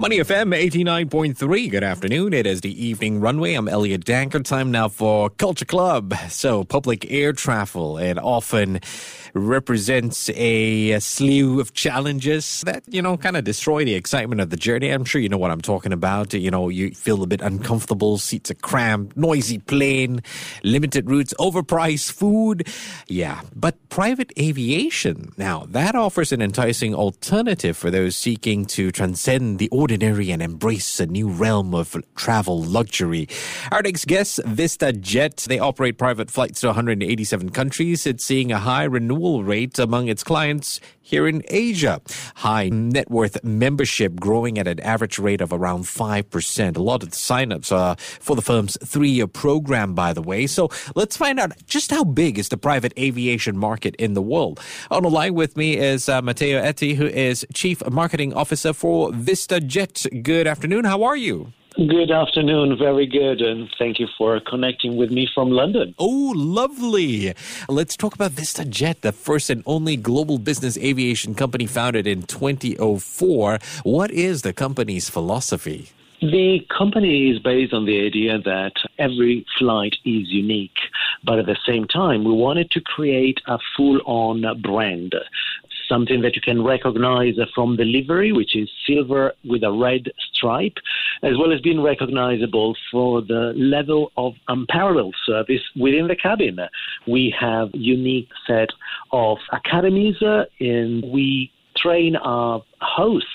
Money FM 89.3. Good afternoon. It is the evening runway. I'm Elliot Danker. Time now for Culture Club. So, public air travel and often represents a, a slew of challenges that, you know, kind of destroy the excitement of the journey. I'm sure you know what I'm talking about. You know, you feel a bit uncomfortable, seats are cramped, noisy plane, limited routes, overpriced food. Yeah. But private aviation, now, that offers an enticing alternative for those seeking to transcend the ordinary and embrace a new realm of travel luxury. Our next guest, VistaJet, they operate private flights to 187 countries. It's seeing a high renewal renewal rate among its clients here in Asia. High net worth membership growing at an average rate of around 5%. A lot of the signups are for the firm's three year program, by the way. So let's find out just how big is the private aviation market in the world. On the line with me is uh, Matteo Atti, who is Chief Marketing Officer for VistaJet. Good afternoon. How are you? Good afternoon. Very good. And thank you for connecting with me from London. Oh, lovely. Let's talk about VistaJet, the first and only global business aviation company founded in 2004. What is the company's philosophy? The company is based on the idea that every flight is unique, but at the same time, we wanted to create a full on brand something that you can recognize from the livery, which is silver with a red stripe, as well as being recognizable for the level of unparalleled service within the cabin. We have unique set of academies, uh, and we train our hosts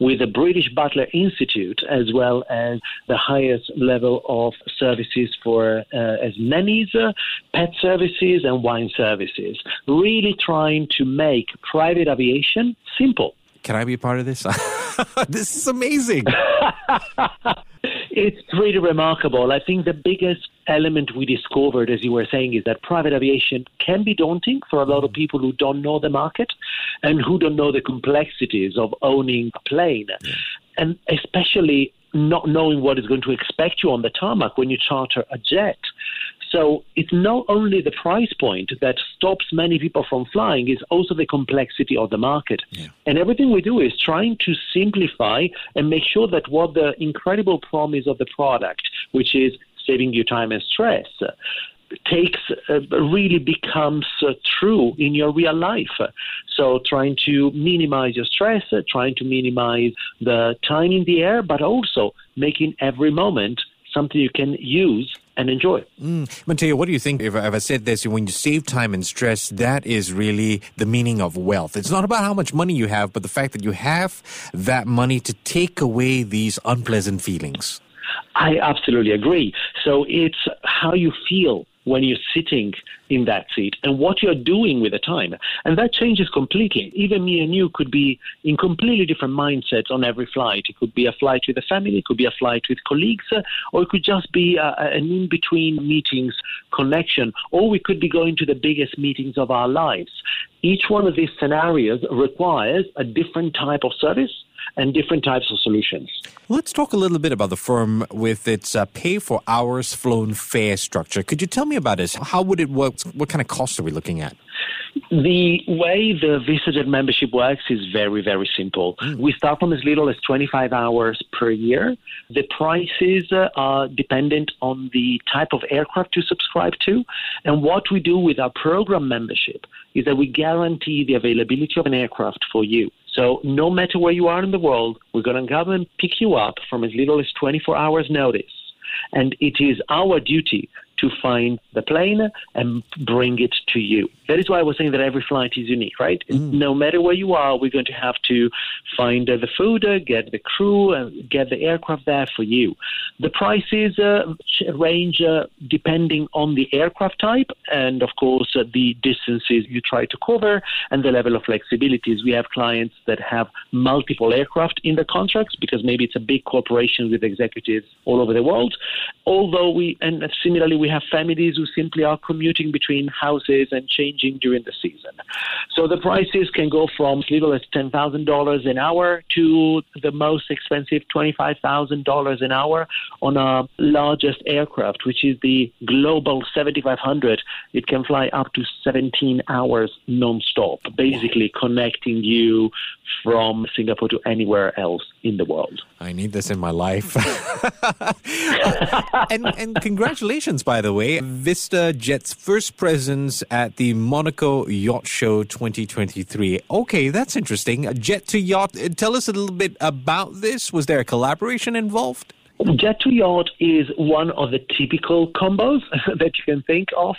with the British Butler Institute, as well as the highest level of services for uh, as nannies, uh, pet services, and wine services. Really trying to make private aviation simple. Can I be a part of this? this is amazing. it's pretty remarkable. I think the biggest element we discovered, as you were saying, is that private aviation can be daunting for a lot of people who don't know the market and who don't know the complexities of owning a plane. Yeah. And especially not knowing what is going to expect you on the tarmac when you charter a jet. So it's not only the price point that stops many people from flying, it's also the complexity of the market. Yeah. And everything we do is trying to simplify and make sure that what the incredible promise of the product, which is saving you time and stress, takes uh, really becomes uh, true in your real life. So trying to minimize your stress, uh, trying to minimize the time in the air, but also making every moment something you can use and enjoy. Mm. Matteo, what do you think? If, if I said this, when you save time and stress, that is really the meaning of wealth. It's not about how much money you have, but the fact that you have that money to take away these unpleasant feelings. I absolutely agree. So it's how you feel when you're sitting in that seat and what you're doing with the time. And that changes completely. Even me and you could be in completely different mindsets on every flight. It could be a flight with a family, it could be a flight with colleagues, uh, or it could just be a, an in between meetings connection, or we could be going to the biggest meetings of our lives. Each one of these scenarios requires a different type of service and different types of solutions. Let's talk a little bit about the firm with its uh, pay for hours flown fare structure. Could you tell me about this? How would it work? What kind of costs are we looking at? The way the VistaJet membership works is very, very simple. Mm. We start from as little as 25 hours per year. The prices uh, are dependent on the type of aircraft you subscribe to. And what we do with our program membership is that we guarantee the availability of an aircraft for you. So no matter where you are in the world, we're going to come and pick you up from as little as 24 hours notice. And it is our duty to find the plane and bring it to you. That is why I was saying that every flight is unique, right? Mm. No matter where you are, we're going to have to find uh, the food, uh, get the crew, and get the aircraft there for you. The prices uh, range uh, depending on the aircraft type and, of course, uh, the distances you try to cover and the level of flexibilities. We have clients that have multiple aircraft in the contracts because maybe it's a big corporation with executives all over the world. Although we, and similarly, we have families who simply are commuting between houses and changing during the season. So the prices can go from as little as $10,000 an hour to the most expensive $25,000 an hour on our largest aircraft, which is the Global 7500. It can fly up to 17 hours non-stop, basically connecting you from Singapore to anywhere else in the world. I need this in my life. and, and congratulations, by the way. VistaJet's first presence at the Monaco Yacht Show 2023. Okay, that's interesting. Jet to Yacht. Uh, tell us a little bit about this. Was there a collaboration involved? Jet to yacht is one of the typical combos that you can think of.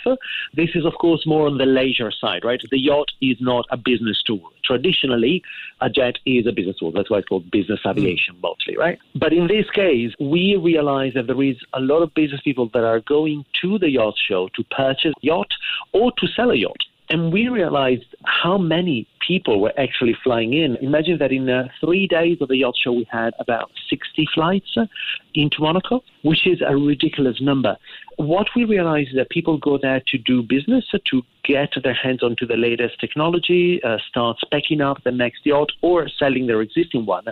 This is, of course, more on the leisure side, right? The yacht is not a business tool. Traditionally, a jet is a business tool. That's why it's called business hmm. aviation mm. mostly, right? But in this case, we realize that there is a lot of business people that are going to the yacht show to purchase yacht or to sell a yacht. And we realized how many people were actually flying in. Imagine that in uh, three days of the yacht show, we had about 60 flights uh, into Monaco, which is a ridiculous number. What we realize is that people go there to do business, uh, to get their hands onto the latest technology, uh, start specking up the next yacht, or selling their existing one.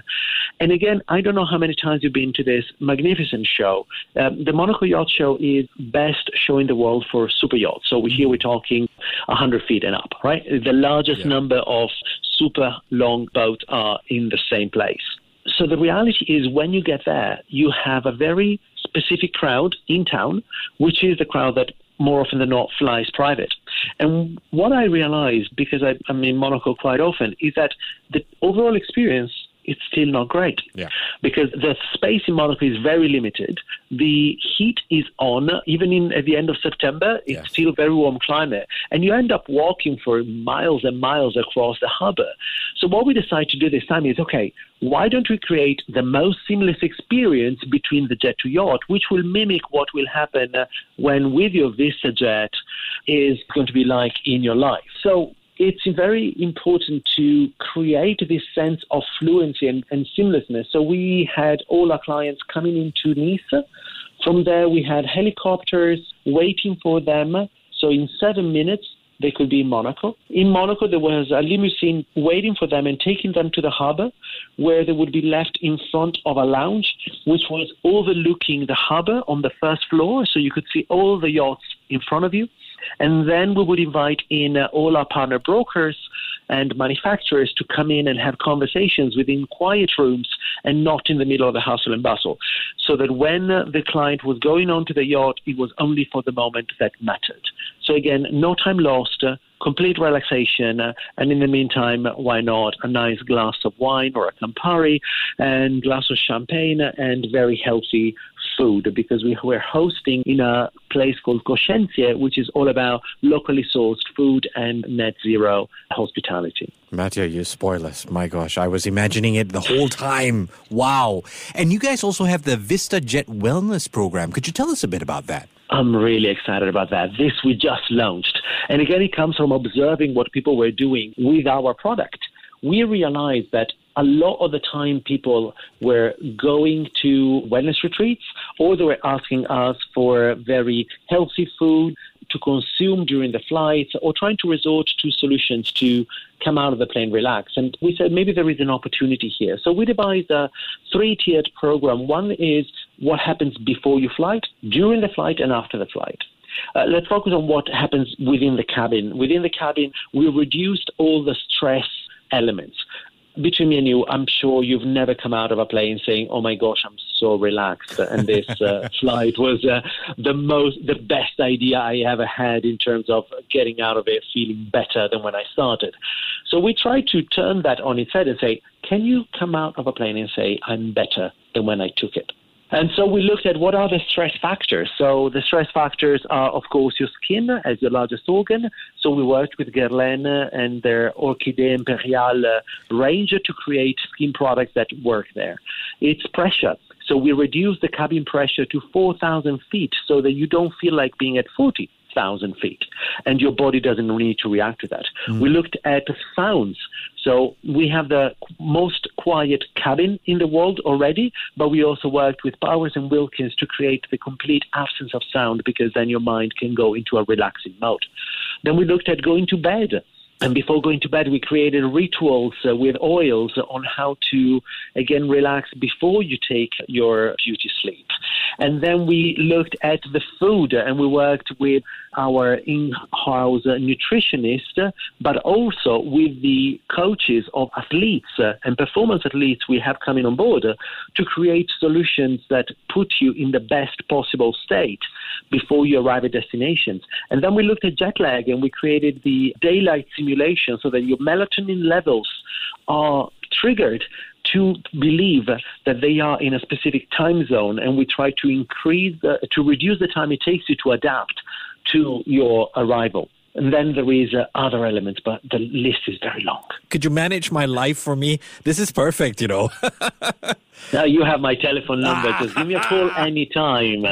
And again, I don't know how many times you've been to this magnificent show. Um, the Monaco Yacht Show is best show in the world for super yachts. So here we're talking 100 feet and up, right? The largest yeah. number of super long boats are in the same place. So the reality is, when you get there, you have a very specific crowd in town, which is the crowd that more often than not flies private. And what I realized, because I, I'm in Monaco quite often, is that the overall experience it's still not great. Yeah. Because the space in Monaco is very limited. The heat is on, even in at the end of September, it's yes. still very warm climate. And you end up walking for miles and miles across the harbor. So what we decided to do this time is okay, why don't we create the most seamless experience between the jet to yacht, which will mimic what will happen when with your VistaJet is going to be like in your life. So it's very important to create this sense of fluency and, and seamlessness. So we had all our clients coming into Nice. From there, we had helicopters waiting for them. So in seven minutes, they could be in Monaco. In Monaco, there was a limousine waiting for them and taking them to the harbor, where they would be left in front of a lounge, which was overlooking the harbor on the first floor. So you could see all the yachts in front of you. And then we would invite in uh, all our partner brokers and manufacturers to come in and have conversations within quiet rooms and not in the middle of the hustle and bustle. So that when the client was going onto the yacht, it was only for the moment that mattered. So again, no time lost, uh, complete relaxation, uh, and in the meantime, why not a nice glass of wine or a Campari and glass of champagne and very healthy food because we were hosting in a place called Coscienza, which is all about locally sourced food and net zero hospitality. Matteo, you spoil us. My gosh, I was imagining it the whole time. Wow. And you guys also have the VistaJet Wellness Program. Could you tell us a bit about that? I'm really excited about that. This we just launched. And again, it comes from observing what people were doing with our product. We realized that a lot of the time people were going to wellness retreats or they were asking us for very healthy food to consume during the flight or trying to resort to solutions to come out of the plane relax. And we said maybe there is an opportunity here. So we devised a three tiered program. One is what happens before you flight, during the flight, and after the flight. Uh, let's focus on what happens within the cabin. Within the cabin, we reduced all the stress elements between me and you, I'm sure you've never come out of a plane saying, "Oh my gosh, I'm so relaxed," and this uh, flight was uh, the most, the best idea I ever had in terms of getting out of it feeling better than when I started. So we try to turn that on its head and say, "Can you come out of a plane and say, I'm better than when I took it?" And so we looked at what are the stress factors. So the stress factors are, of course, your skin as your largest organ. So we worked with Guerlain and their Orchidée Imperiale range to create skin products that work there. It's pressure. So we reduce the cabin pressure to 4,000 feet so that you don't feel like being at 40. Thousand feet, and your body doesn't need to react to that. Mm. We looked at sounds. So we have the most quiet cabin in the world already, but we also worked with Bowers and Wilkins to create the complete absence of sound because then your mind can go into a relaxing mode. Then we looked at going to bed. And before going to bed, we created rituals uh, with oils on how to, again, relax before you take your beauty sleep. And then we looked at the food uh, and we worked with our in-house uh, nutritionist, uh, but also with the coaches of athletes and performance athletes we have coming on board to create solutions that put you in the best possible state before you arrive at destinations. And then we looked at jet lag and we created the daylight so that your melatonin levels are triggered to believe that they are in a specific time zone, and we try to increase, to reduce the time it takes you to adapt to your arrival. And then there is uh, other elements, but the list is very long. Could you manage my life for me? This is perfect, you know. now you have my telephone number. Just give me a call anytime.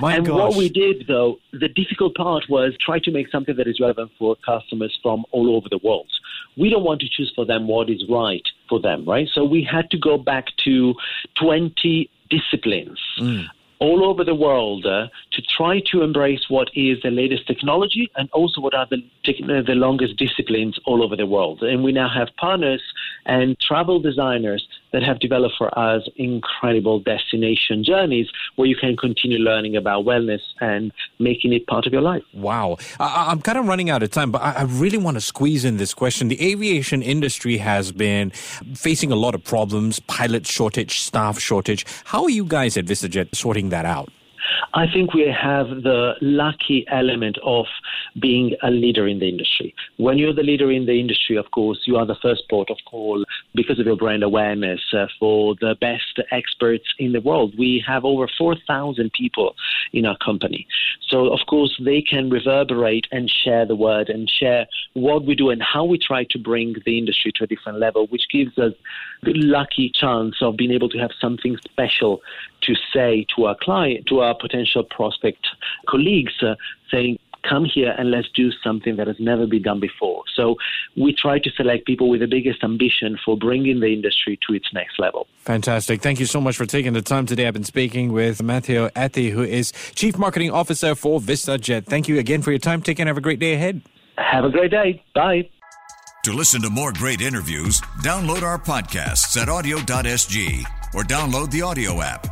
My and gosh. what we did, though, the difficult part was try to make something that is relevant for customers from all over the world. We don't want to choose for them what is right for them, right? So we had to go back to 20 disciplines. Mm all over the world uh, to try to embrace what is the latest technology and also what are the, uh, the longest disciplines all over the world. And we now have partners and travel designers that have developed for us incredible destination journeys where you can continue learning about wellness and making it part of your life. Wow. I, am kind of running out of time, but I, I really want to squeeze in this question. The aviation industry has been facing a lot of problems pilot shortage, staff shortage. How are you guys at VistaJet sorting that out? I think we have the lucky element of being a leader in the industry. When you're the leader in the industry, of course, you are the first port of call because of your brand awareness uh, for the best experts in the world. We have over 4,000 people in our company. So, of course, they can reverberate and share the word and share what we do and how we try to bring the industry to a different level, which gives us the lucky chance of being able to have something special to say to our client, to our potential prospect colleagues, uh, saying, come here and let's do something that has never been done before. So we try to select people with the biggest ambition for bringing the industry to its next level. Fantastic. Thank you so much for taking the time today. I've been speaking with Matteo Atti, who is Chief Marketing Officer for VistaJet. Thank you again for your time. Take care and have a great day ahead. Have a great day. Bye. To listen to more great interviews, download our podcasts at awedio.sg or download the audio app.